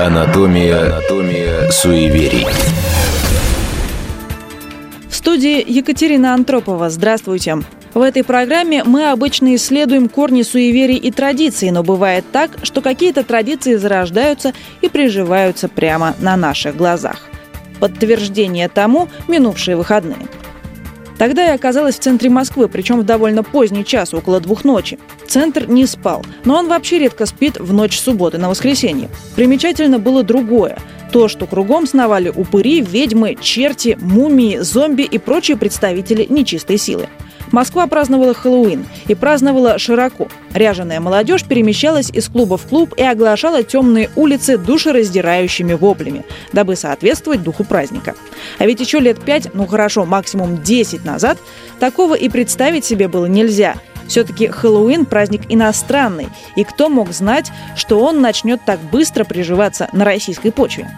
Анатомия, анатомия суеверий. В студии Екатерина Антропова. Здравствуйте. В этой программе мы обычно исследуем корни суеверий и традиций, но бывает так, что какие-то традиции зарождаются и приживаются прямо на наших глазах. Подтверждение тому – минувшие выходные – Тогда я оказалась в центре Москвы, причем в довольно поздний час, около двух ночи. Центр не спал, но он вообще редко спит в ночь субботы на воскресенье. Примечательно было другое. То, что кругом сновали упыри, ведьмы, черти, мумии, зомби и прочие представители нечистой силы. Москва праздновала Хэллоуин и праздновала широко. Ряженая молодежь перемещалась из клуба в клуб и оглашала темные улицы душераздирающими воплями, дабы соответствовать духу праздника. А ведь еще лет пять, ну хорошо, максимум 10 назад, такого и представить себе было нельзя. Все-таки Хэллоуин – праздник иностранный, и кто мог знать, что он начнет так быстро приживаться на российской почве?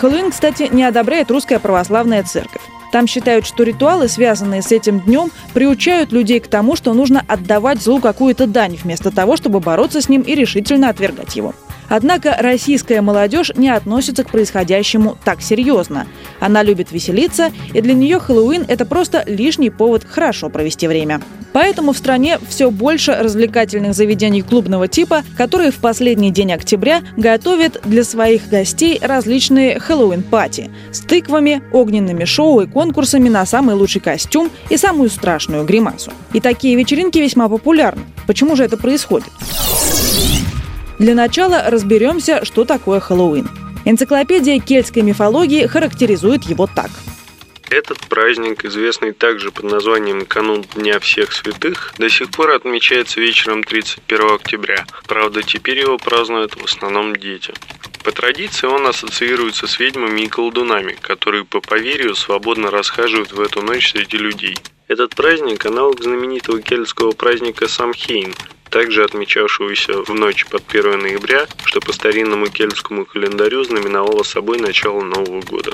Хэллоуин, кстати, не одобряет русская православная церковь. Там считают, что ритуалы, связанные с этим днем, приучают людей к тому, что нужно отдавать злу какую-то дань, вместо того, чтобы бороться с ним и решительно отвергать его. Однако российская молодежь не относится к происходящему так серьезно. Она любит веселиться, и для нее Хэллоуин – это просто лишний повод хорошо провести время. Поэтому в стране все больше развлекательных заведений клубного типа, которые в последний день октября готовят для своих гостей различные Хэллоуин-пати с тыквами, огненными шоу и конкурсами на самый лучший костюм и самую страшную гримасу. И такие вечеринки весьма популярны. Почему же это происходит? Для начала разберемся, что такое Хэллоуин. Энциклопедия кельтской мифологии характеризует его так. Этот праздник, известный также под названием «Канун Дня всех святых», до сих пор отмечается вечером 31 октября. Правда, теперь его празднуют в основном дети. По традиции он ассоциируется с ведьмами и колдунами, которые по поверью свободно расхаживают в эту ночь среди людей. Этот праздник – аналог знаменитого кельтского праздника Самхейн, также отмечавшегося в ночь под 1 ноября, что по старинному кельтскому календарю знаменовало собой начало Нового года.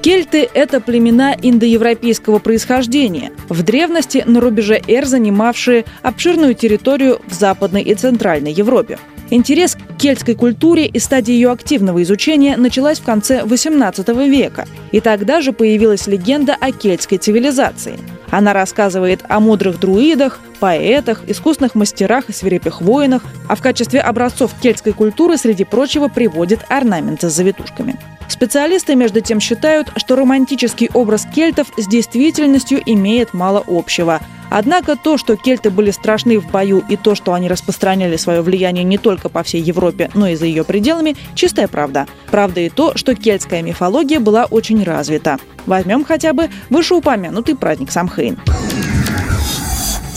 Кельты – это племена индоевропейского происхождения, в древности на рубеже Эр занимавшие обширную территорию в Западной и Центральной Европе. Интерес к кельтской культуре и стадия ее активного изучения началась в конце XVIII века, и тогда же появилась легенда о кельтской цивилизации – она рассказывает о мудрых друидах, поэтах, искусных мастерах и свирепых воинах, а в качестве образцов кельтской культуры, среди прочего, приводит орнаменты с завитушками. Специалисты, между тем, считают, что романтический образ кельтов с действительностью имеет мало общего. Однако то, что кельты были страшны в бою и то, что они распространяли свое влияние не только по всей Европе, но и за ее пределами, чистая правда. Правда и то, что кельтская мифология была очень развита. Возьмем хотя бы вышеупомянутый праздник Самхейн.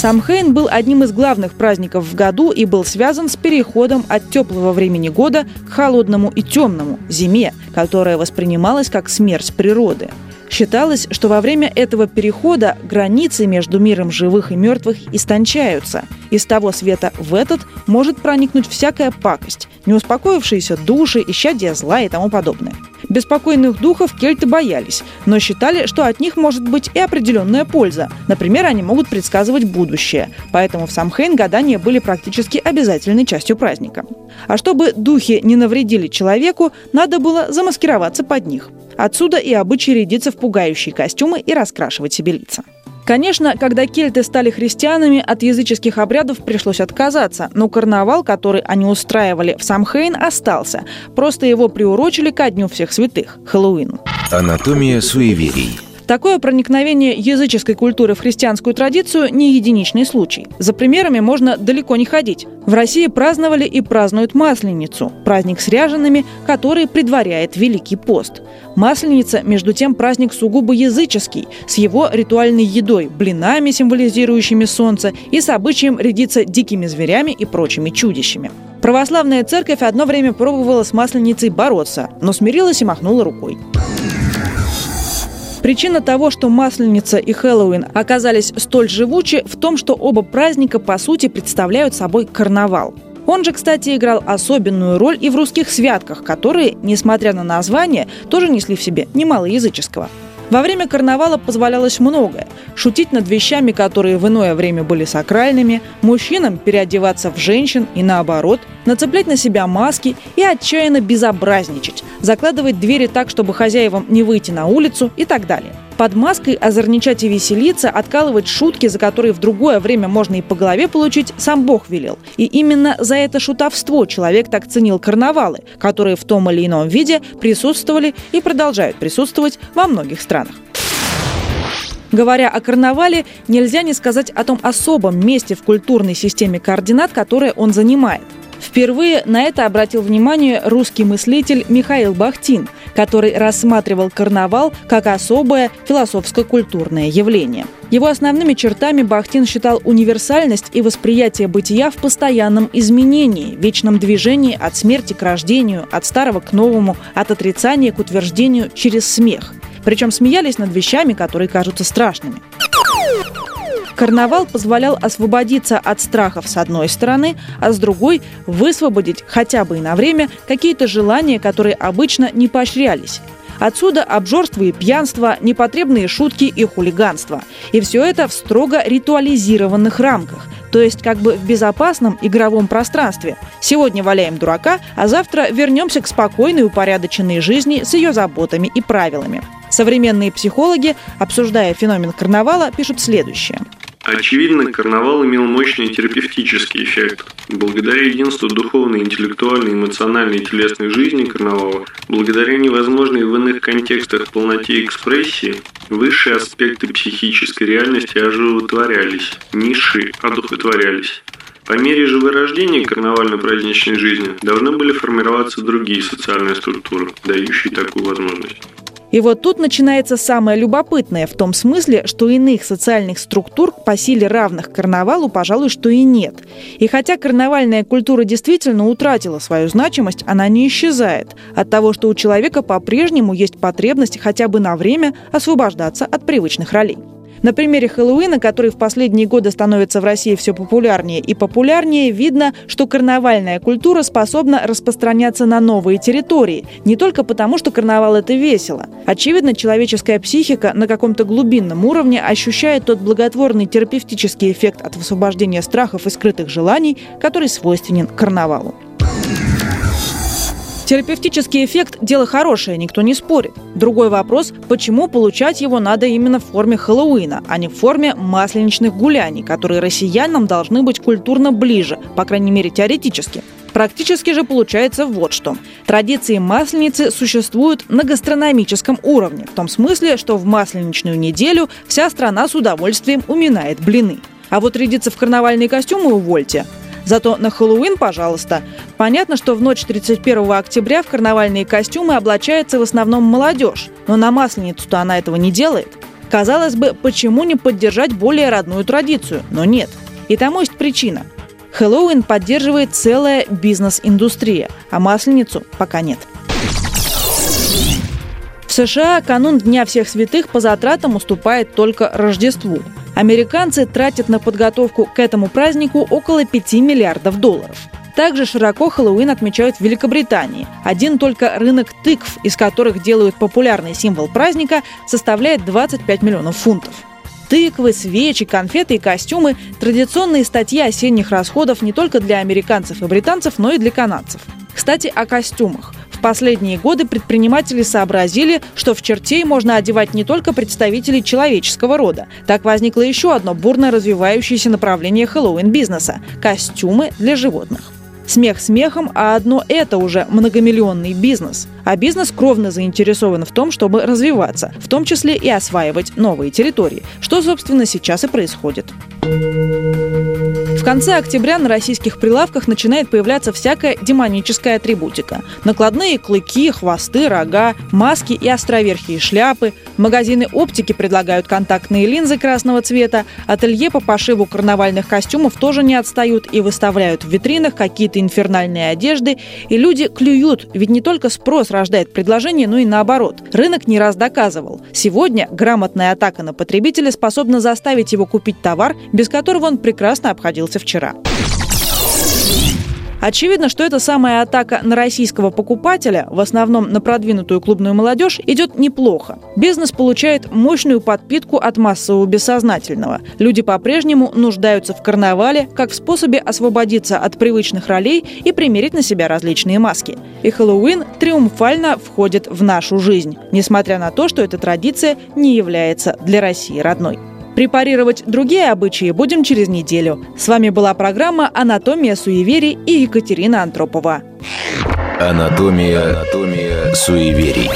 Самхейн был одним из главных праздников в году и был связан с переходом от теплого времени года к холодному и темному – зиме, которая воспринималась как смерть природы. Считалось, что во время этого перехода границы между миром живых и мертвых истончаются. Из того света в этот может проникнуть всякая пакость, неуспокоившиеся души, исчадия зла и тому подобное. Беспокойных духов кельты боялись, но считали, что от них может быть и определенная польза. Например, они могут предсказывать будущее. Поэтому в Самхейн гадания были практически обязательной частью праздника. А чтобы духи не навредили человеку, надо было замаскироваться под них. Отсюда и обычай рядиться в пугающие костюмы и раскрашивать себе лица. Конечно, когда кельты стали христианами, от языческих обрядов пришлось отказаться, но карнавал, который они устраивали в Самхейн, остался. Просто его приурочили ко Дню всех святых – Хэллоуину. Анатомия суеверий. Такое проникновение языческой культуры в христианскую традицию не единичный случай. За примерами можно далеко не ходить. В России праздновали и празднуют Масленицу – праздник с ряжеными, который предваряет Великий пост. Масленица, между тем, праздник сугубо языческий, с его ритуальной едой, блинами, символизирующими солнце, и с обычаем рядиться дикими зверями и прочими чудищами. Православная церковь одно время пробовала с Масленицей бороться, но смирилась и махнула рукой. Причина того, что Масленица и Хэллоуин оказались столь живучи, в том, что оба праздника по сути представляют собой карнавал. Он же, кстати, играл особенную роль и в русских святках, которые, несмотря на название, тоже несли в себе немало языческого. Во время карнавала позволялось многое. Шутить над вещами, которые в иное время были сакральными, мужчинам переодеваться в женщин и наоборот, нацеплять на себя маски и отчаянно безобразничать, закладывать двери так, чтобы хозяевам не выйти на улицу и так далее. Под маской озорничать и веселиться, откалывать шутки, за которые в другое время можно и по голове получить, сам Бог велел. И именно за это шутовство человек так ценил карнавалы, которые в том или ином виде присутствовали и продолжают присутствовать во многих странах. Говоря о карнавале, нельзя не сказать о том особом месте в культурной системе координат, которое он занимает. Впервые на это обратил внимание русский мыслитель Михаил Бахтин, который рассматривал карнавал как особое философско-культурное явление. Его основными чертами Бахтин считал универсальность и восприятие бытия в постоянном изменении, вечном движении от смерти к рождению, от старого к новому, от отрицания к утверждению через смех. Причем смеялись над вещами, которые кажутся страшными. Карнавал позволял освободиться от страхов с одной стороны, а с другой – высвободить хотя бы и на время какие-то желания, которые обычно не поощрялись. Отсюда обжорство и пьянство, непотребные шутки и хулиганство. И все это в строго ритуализированных рамках, то есть как бы в безопасном игровом пространстве. Сегодня валяем дурака, а завтра вернемся к спокойной упорядоченной жизни с ее заботами и правилами. Современные психологи, обсуждая феномен карнавала, пишут следующее – Очевидно, карнавал имел мощный терапевтический эффект. Благодаря единству духовной, интеллектуальной, эмоциональной и телесной жизни карнавала, благодаря невозможной в иных контекстах полноте экспрессии, высшие аспекты психической реальности оживотворялись, низшие одухотворялись. По мере же вырождения карнавально-праздничной жизни должны были формироваться другие социальные структуры, дающие такую возможность. И вот тут начинается самое любопытное в том смысле, что иных социальных структур по силе равных карнавалу, пожалуй, что и нет. И хотя карнавальная культура действительно утратила свою значимость, она не исчезает от того, что у человека по-прежнему есть потребность хотя бы на время освобождаться от привычных ролей. На примере Хэллоуина, который в последние годы становится в России все популярнее и популярнее, видно, что карнавальная культура способна распространяться на новые территории. Не только потому, что карнавал – это весело. Очевидно, человеческая психика на каком-то глубинном уровне ощущает тот благотворный терапевтический эффект от освобождения страхов и скрытых желаний, который свойственен карнавалу. Терапевтический эффект – дело хорошее, никто не спорит. Другой вопрос – почему получать его надо именно в форме Хэллоуина, а не в форме масленичных гуляний, которые россиянам должны быть культурно ближе, по крайней мере теоретически. Практически же получается вот что. Традиции масленицы существуют на гастрономическом уровне, в том смысле, что в масленичную неделю вся страна с удовольствием уминает блины. А вот рядиться в карнавальные костюмы увольте. Зато на Хэллоуин, пожалуйста. Понятно, что в ночь 31 октября в карнавальные костюмы облачается в основном молодежь. Но на Масленицу-то она этого не делает. Казалось бы, почему не поддержать более родную традицию? Но нет. И тому есть причина. Хэллоуин поддерживает целая бизнес-индустрия, а Масленицу пока нет. В США канун Дня всех святых по затратам уступает только Рождеству. Американцы тратят на подготовку к этому празднику около 5 миллиардов долларов. Также широко Хэллоуин отмечают в Великобритании. Один только рынок тыкв, из которых делают популярный символ праздника, составляет 25 миллионов фунтов. Тыквы, свечи, конфеты и костюмы – традиционные статьи осенних расходов не только для американцев и британцев, но и для канадцев. Кстати, о костюмах последние годы предприниматели сообразили, что в чертей можно одевать не только представителей человеческого рода. Так возникло еще одно бурно развивающееся направление Хэллоуин-бизнеса – костюмы для животных. Смех смехом, а одно это уже многомиллионный бизнес. А бизнес кровно заинтересован в том, чтобы развиваться, в том числе и осваивать новые территории, что, собственно, сейчас и происходит. В конце октября на российских прилавках начинает появляться всякая демоническая атрибутика. Накладные клыки, хвосты, рога, маски и островерхие шляпы. Магазины оптики предлагают контактные линзы красного цвета. Ателье по пошиву карнавальных костюмов тоже не отстают и выставляют в витринах какие-то инфернальные одежды. И люди клюют, ведь не только спрос рождает предложение, но и наоборот. Рынок не раз доказывал. Сегодня грамотная атака на потребителя способна заставить его купить товар, без которого он прекрасно обходился вчера. Очевидно, что эта самая атака на российского покупателя, в основном на продвинутую клубную молодежь, идет неплохо. Бизнес получает мощную подпитку от массового бессознательного. Люди по-прежнему нуждаются в карнавале как в способе освободиться от привычных ролей и примерить на себя различные маски. И Хэллоуин триумфально входит в нашу жизнь, несмотря на то, что эта традиция не является для России родной. Препарировать другие обычаи будем через неделю. С вами была программа «Анатомия суеверий» и Екатерина Антропова. Анатомия, Анатомия суеверий.